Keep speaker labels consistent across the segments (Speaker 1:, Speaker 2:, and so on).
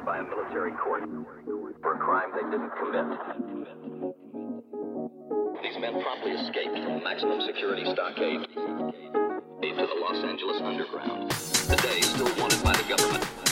Speaker 1: sentenced by a military court for a crime they didn't commit. These men promptly escaped from maximum
Speaker 2: security stockade
Speaker 1: into the Los
Speaker 2: Angeles underground.
Speaker 1: Today, still wanted by the government.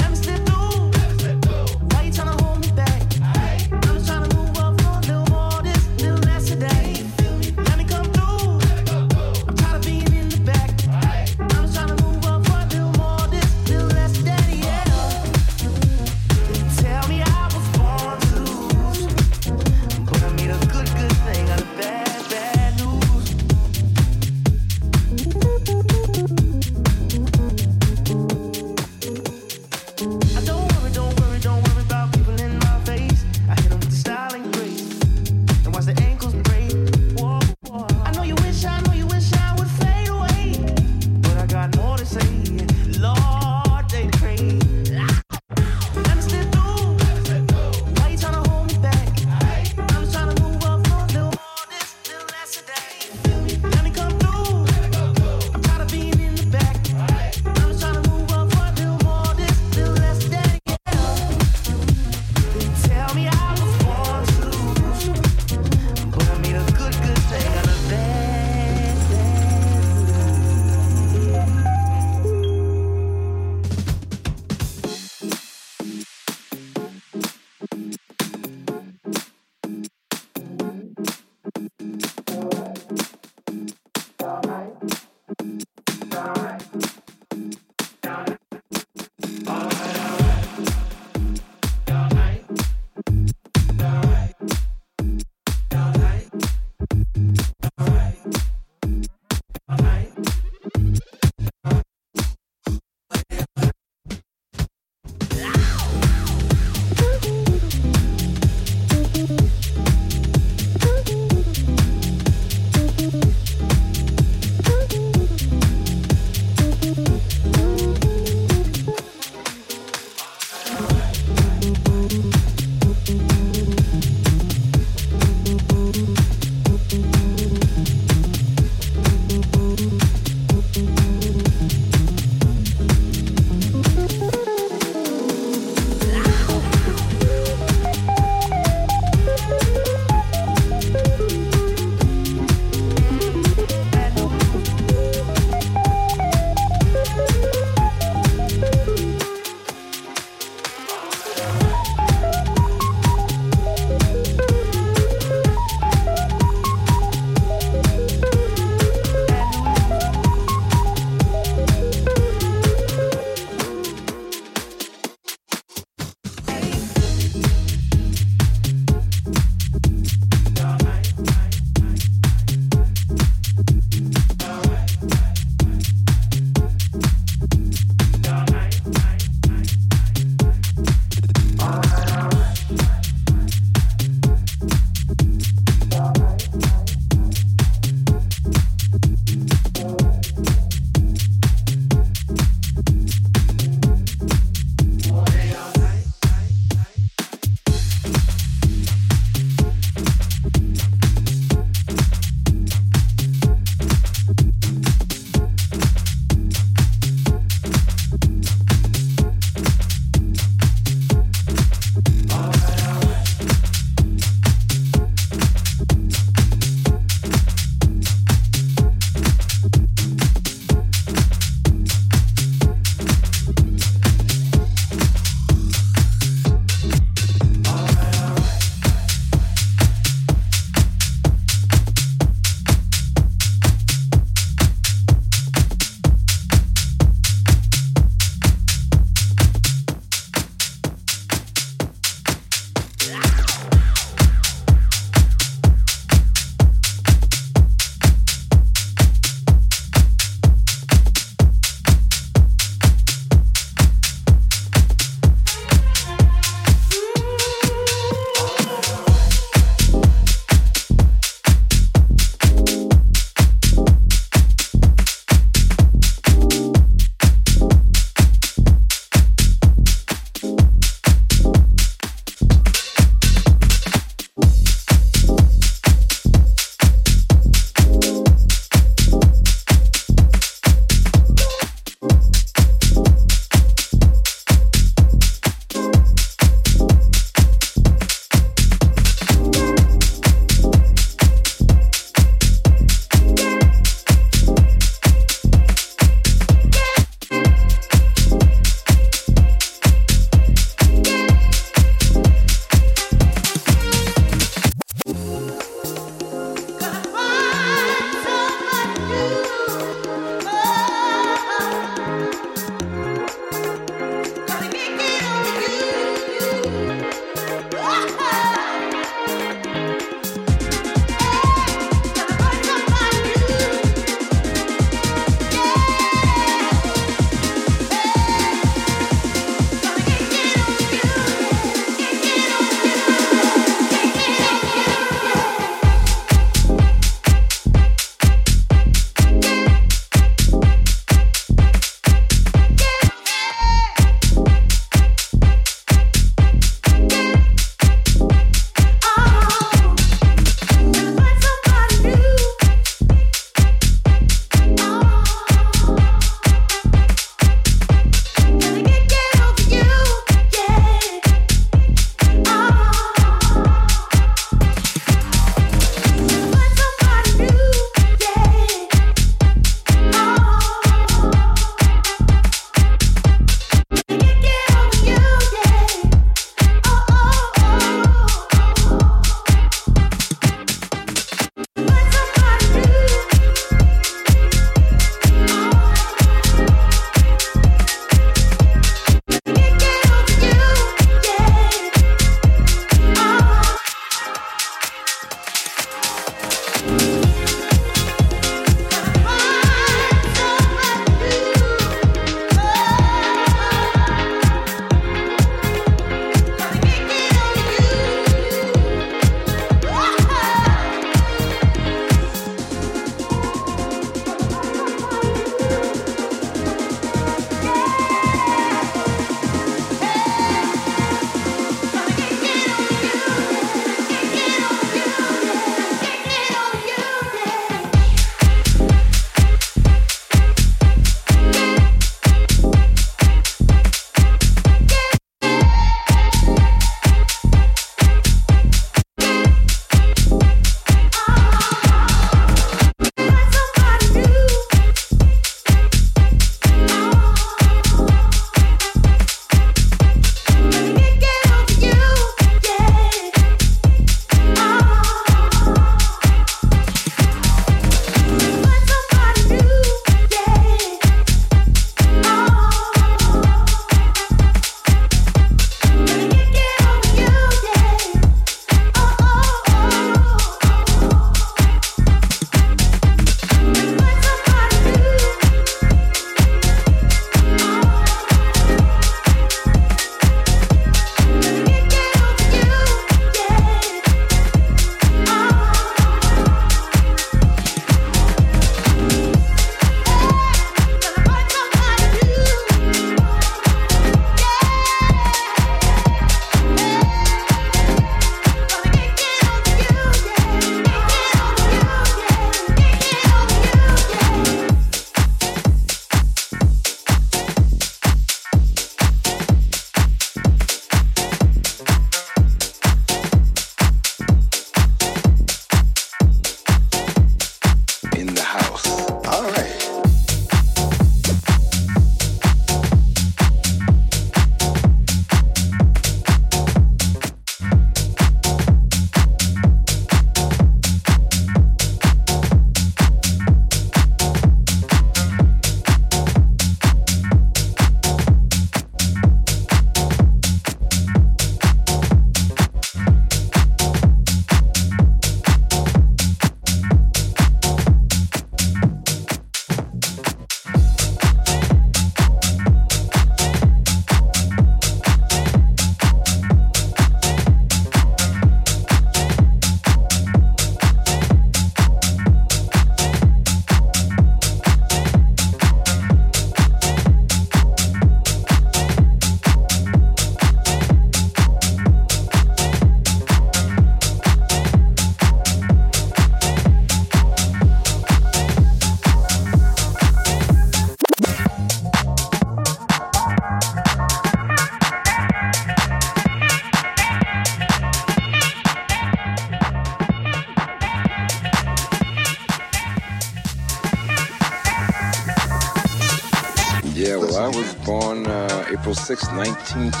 Speaker 1: April 6, 1929,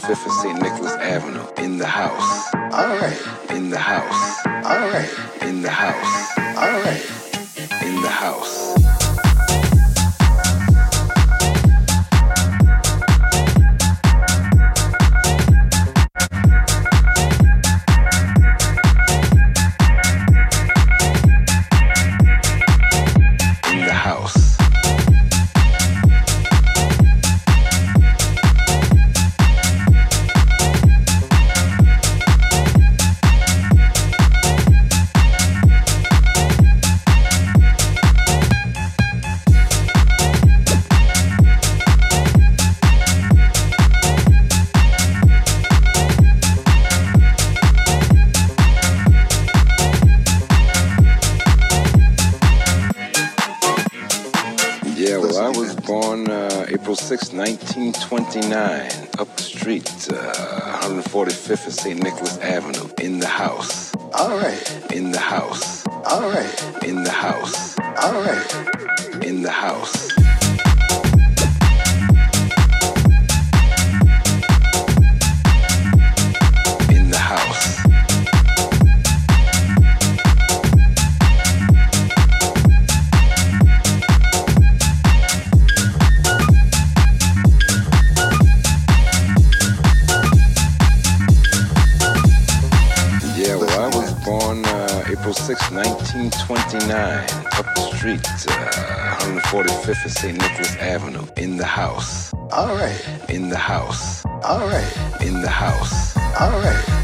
Speaker 1: 145th of St. Nicholas Avenue, in the house.
Speaker 2: All right.
Speaker 1: In the house.
Speaker 2: All right.
Speaker 1: In the house. 1929, up the street, uh, 145th of St. Nicholas Avenue, in the house.
Speaker 2: All right.
Speaker 1: In the house.
Speaker 2: All right.
Speaker 1: In the house.
Speaker 2: All right.
Speaker 1: In the house. April 6, 1929, up the street, uh, 145th of St. Nicholas Avenue, in the house.
Speaker 2: All right.
Speaker 1: In the house.
Speaker 2: All right.
Speaker 1: In the house.
Speaker 2: All right.